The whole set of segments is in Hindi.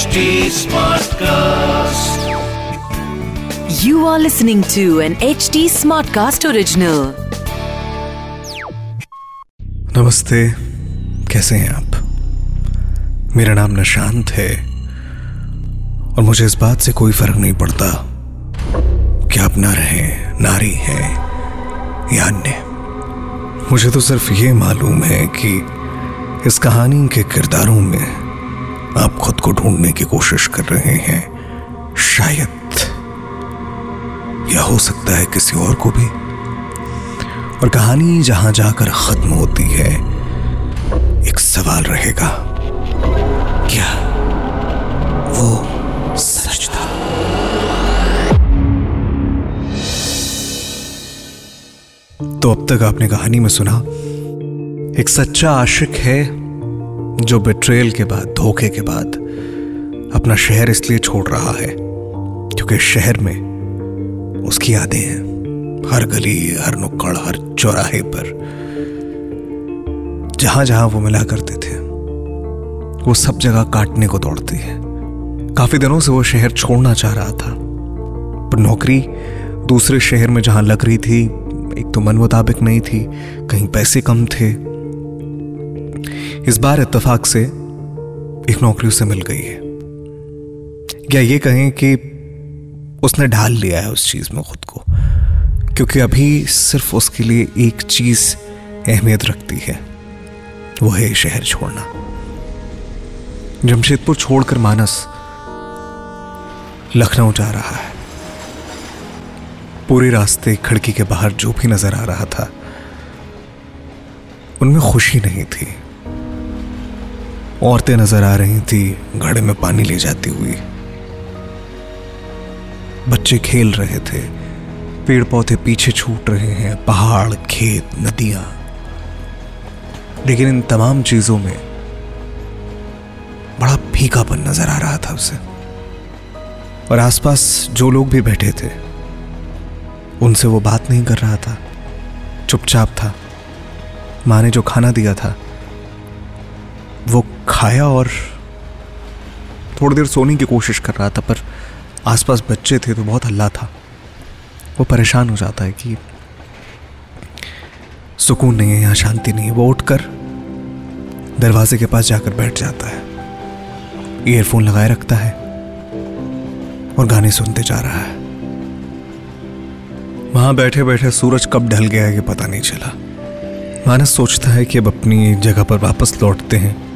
HD Smartcast. You are listening to an HD Smartcast original. नमस्ते कैसे हैं आप मेरा नाम निशांत है और मुझे इस बात से कोई फ़र्क नहीं पड़ता कि आप नर हैं नारी हैं या अन्य मुझे तो सिर्फ़ ये मालूम है कि इस कहानी के किरदारों में आप खुद को ढूँढने की कोशिश कर रहे हैं। शायद या हो सकता है किसी और को भी। और कहानी जहाँ जाकर खत्म होती है, एक सवाल रहेगा। क्या वो सच था? तो अब तक आपने कहानी में सुना, एक सच्चा आशिक है जो बेट्रेल के बाद, धोखे के बाद अपना शहर इसलिए छोड़ रहा है क्योंकि शहर में उसकी यादें हैं। हर गली, हर नुक्कड़, हर चौराहे पर जहाँ जहाँ वो मिला करते थे, वो सब जगह काटने को दौड़ती है। काफ़ी दिनों से वो शहर छोड़ना चाह रहा था। पर नौकरी दूसरे शहर में जहाँ लग रही थी, एक तो मन मुताबिक नहीं थी, कहीं पैसे कम थे इस बार इत्तेफाक से एक नौकरी उसे मिल गई है। या ये कहें कि उसने ढाल लिया है उस चीज़ में खुद को, क्योंकि अभी सिर्फ़ उसके लिए एक चीज़ अहमियत रखती है, वो है शहर छोड़ना। जमशेदपुर छोड़कर मानस लखनऊ जा रहा है। पूरे रास्ते खिड़की के बाहर जो भी नज़र आ रहा था, उनमें खुशी नहीं थी। औरतें नज़र आ रही थी, घड़े में पानी ले जाती हुई। बच्चे खेल रहे थे पेड़ पौधे पीछे छूट रहे हैं, पहाड़, खेत, नदियाँ। लेकिन इन तमाम चीज़ों में बड़ा फीकापन नज़र आ रहा था उसे। और आसपास जो लोग भी बैठे थे, उनसे वो बात नहीं कर रहा था। चुपचाप था। माँ ने जो खाना दिया था वो खाया और थोड़ी देर सोने की कोशिश कर रहा था, पर आसपास बच्चे थे तो बहुत हल्ला था। वो परेशान हो जाता है कि सुकून नहीं है यहाँ शांति नहीं है। वो उठकर दरवाजे के पास जाकर बैठ जाता है ईयरफोन लगाए रखता है और गाने सुनते जा रहा है। वहाँ बैठे बैठे सूरज कब ढल गया कि पता नहीं चला। मानस सोचता है कि अब अपनी जगह पर वापस लौटते हैं।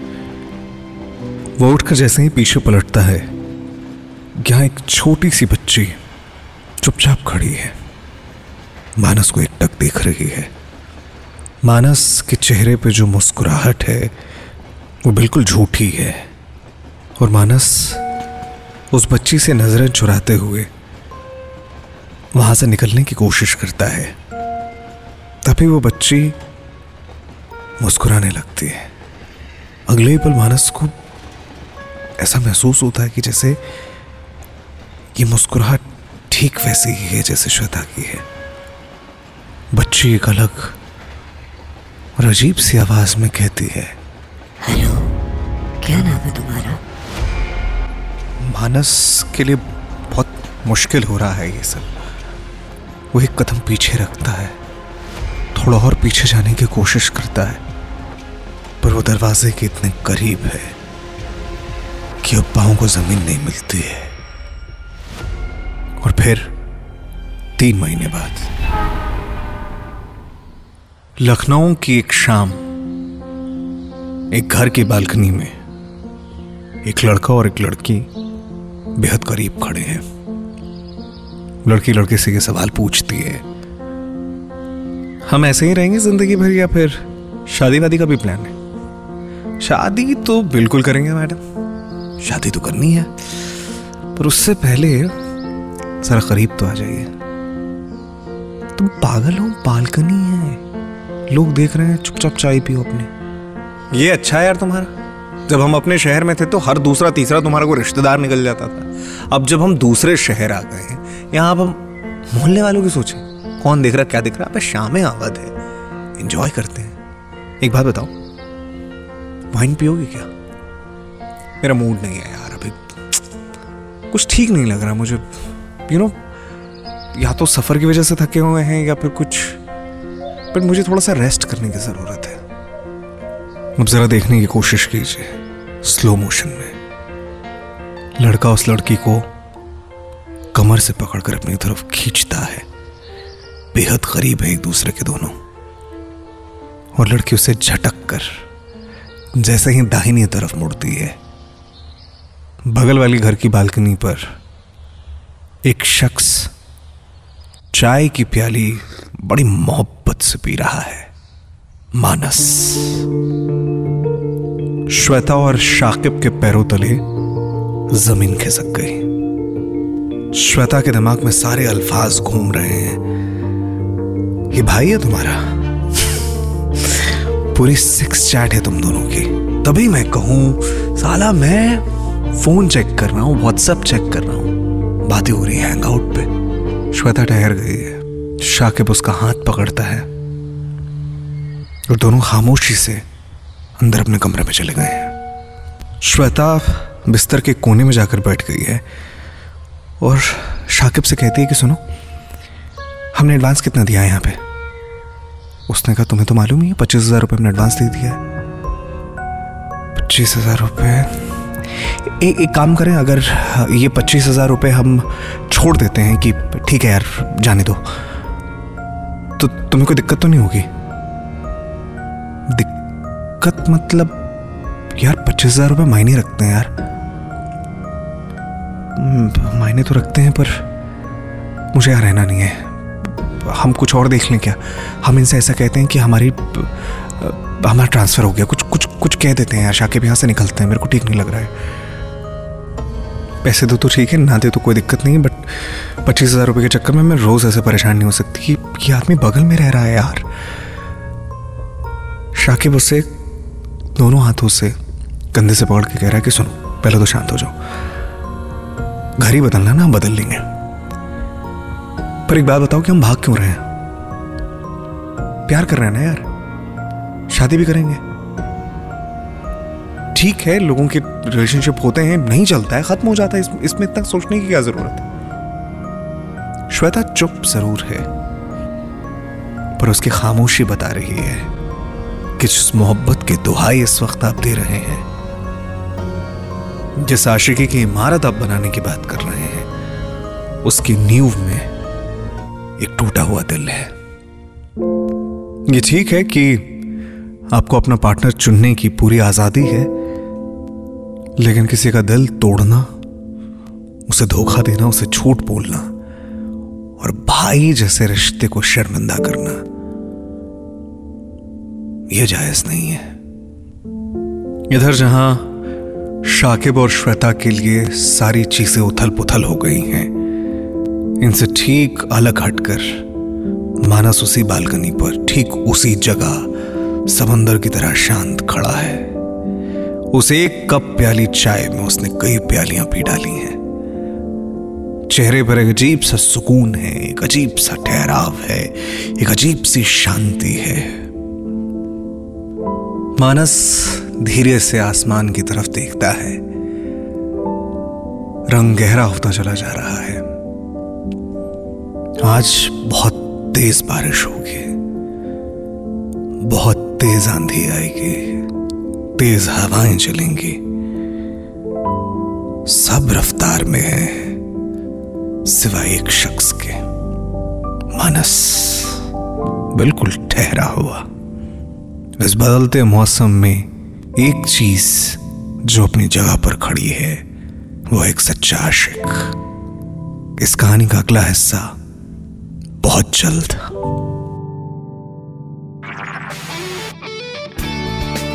वो उठकर जैसे ही पीछे पलटता है, यहाँ एक छोटी सी बच्ची चुपचाप खड़ी है। मानस को एकटक देख रही है। मानस के चेहरे पे जो मुस्कुराहट है, वो बिल्कुल झूठी है। और मानस उस बच्ची से नज़रें चुराते हुए वहाँ से निकलने की कोशिश करता है। तभी वो बच्ची मुस्कुराने लगती है। अगले पल मानस को ऐसा महसूस होता है कि जैसे ये मुस्कुराहट ठीक वैसी ही है जैसे श्वेता की है। बच्ची एक अलग और अजीब सी आवाज़ में कहती है हेलो क्या नाम है तुम्हारा? मानस के लिए बहुत मुश्किल हो रहा है ये सब। वो एक कदम पीछे रखता है थोड़ा और पीछे जाने की कोशिश करता है पर वो दरवाजे के इतने करीब है। कि अब पाओं को ज़मीन नहीं मिलती है। और फिर तीन महीने बाद लखनऊ की एक शाम, एक घर की बालकनी में एक लड़का और एक लड़की बेहद करीब खड़े हैं। लड़की लड़के से ये सवाल पूछती है, हम ऐसे ही रहेंगे ज़िंदगी भर या फिर शादी वादी का भी प्लान है? शादी तो बिल्कुल करेंगे मैडम। शादी तो करनी है, पर उससे पहले जरा करीब तो आ जाइए। तुम पागल हो, बालकनी है। लोग देख रहे हैं, चुपचाप चाय पियो अपने। ये अच्छा है यार तुम्हारा। जब हम अपने शहर में थे तो हर दूसरा तीसरा तुम्हारा कोई रिश्तेदार निकल जाता था। अब जब हम दूसरे शहर आ गए हैं यहाँ अब हम मोहल्ले वालों की सोचे। कौन देख रहा, क्या देख रहा? अब शामें आबाद है। एंजॉय करते हैं। एक बात बताओ वाइन पियोगे क्या? मेरा मूड नहीं है यार, अभी कुछ ठीक नहीं लग रहा मुझे। यू नो या तो सफ़र की वजह से थके हुए हैं या फिर कुछ पर मुझे थोड़ा सा रेस्ट करने की ज़रूरत है। अब जरा देखने की कोशिश कीजिए स्लो मोशन में। लड़का उस लड़की को कमर से पकड़कर अपनी तरफ़ खींचता है। बेहद करीब है एक दूसरे के दोनों। और लड़की उसे झटक कर, जैसे ही दाहिनी तरफ़ मुड़ती है बगल वाली घर की बालकनी पर एक शख्स चाय की प्याली बड़ी मोहब्बत से पी रहा है। मानस। श्वेता और शाकिब के पैरों तले ज़मीन खिसक गई। श्वेता के दिमाग में सारे अल्फाज घूम रहे हैं। ये भाई है तुम्हारा? पूरी सिक्स चैट है तुम दोनों की। तभी मैं कहूँ, साला मैं फ़ोन चेक कर रहा हूँ व्हाट्सएप चेक कर रहा हूँ। बातें हो रही है हैंगआउट पे। श्वेता ठहर गई है। शाकिब उसका हाथ पकड़ता है। और दोनों खामोशी से अंदर अपने कमरे में चले गए हैं। श्वेता बिस्तर के कोने में जाकर बैठ गई है। और शाकिब से कहती है कि सुनो, हमने एडवांस कितना दिया है यहाँ पे? उसने कहा, तुम्हें तो मालूम ही है, पच्चीस हज़ार रुपये हमने एडवांस दे दिया है। पच्चीस हज़ार रुपये? एक एक काम करें अगर ये पच्चीस हज़ार रुपये हम छोड़ देते हैं कि ठीक है यार जाने दो। तो तुम्हें कोई दिक्कत तो नहीं होगी? दिक्कत मतलब यार पच्चीस हज़ार रुपये मायने रखते हैं यार। हम्म, मायने तो रखते हैं पर मुझे यहाँ रहना नहीं है। हम कुछ और देख लें क्या? हम इनसे ऐसा कहते हैं कि हमारी हमारा ट्रांसफ़र हो गया कुछ कुछ कह देते हैं यार, शाकिब यहाँ से निकलते हैं, मेरे को ठीक नहीं लग रहा है। पैसे दो तो ठीक है, ना दे तो कोई दिक्कत नहीं है बट पच्चीस हज़ार रुपये के चक्कर में मैं रोज़ ऐसे परेशान नहीं हो सकती कि आदमी बगल में रह रहा है यार। शाकिब उससे, दोनों हाथों से कंधे से पकड़ के कह रहा है कि सुनो, पहले तो शांत हो जाओ। घर ही बदलना ना, बदल लेंगे। पर एक बात बताओ कि हम भाग क्यों रहे हैं? प्यार कर रहे हैं ना यार? शादी भी करेंगे? ठीक है, लोगों के रिलेशनशिप होते हैं, नहीं चलता है, खत्म हो जाता है इसमें इतना सोचने की क्या ज़रूरत है? श्वेता चुप ज़रूर है, पर उसकी खामोशी बता रही है कि जिस मोहब्बत के दुहाई इस वक्त आप दे रहे हैं, जिस आशिकी की इमारत आप बनाने की बात कर रहे हैं, उसकी नींव में एक टूटा हुआ दिल है। ये ठीक है कि आपको अपना पार्टनर चुनने की पूरी आज़ादी है लेकिन किसी का दिल तोड़ना, उसे धोखा देना, उसे झूठ बोलना और भाई जैसे रिश्ते को शर्मिंदा करना, यह जायज़ नहीं है। इधर जहाँ शाकिब और श्वेता के लिए सारी चीज़ें उथल पुथल हो गई हैं, इनसे ठीक अलग हटकर मानस उसी बालकनी पर, ठीक उसी जगह समंदर की तरह शांत खड़ा है। उस एक कप प्याली चाय में उसने कई प्यालियाँ पी डाली हैं। चेहरे पर एक अजीब सा सुकून है, एक अजीब सा ठहराव है, एक अजीब सी शांति है। मानस धीरे से आसमान की तरफ़ देखता है। रंग गहरा होता चला जा रहा है। आज बहुत तेज बारिश होगी। बहुत तेज आंधी आएगी। तेज हवाएँ चलेंगी। सब रफ्तार में है, सिवाय एक शख्स के। मानस बिल्कुल ठहरा हुआ। इस बदलते मौसम में एक चीज़ जो अपनी जगह पर खड़ी है, वो एक सच्चा आशिक। इस कहानी का अगला हिस्सा बहुत जल्द।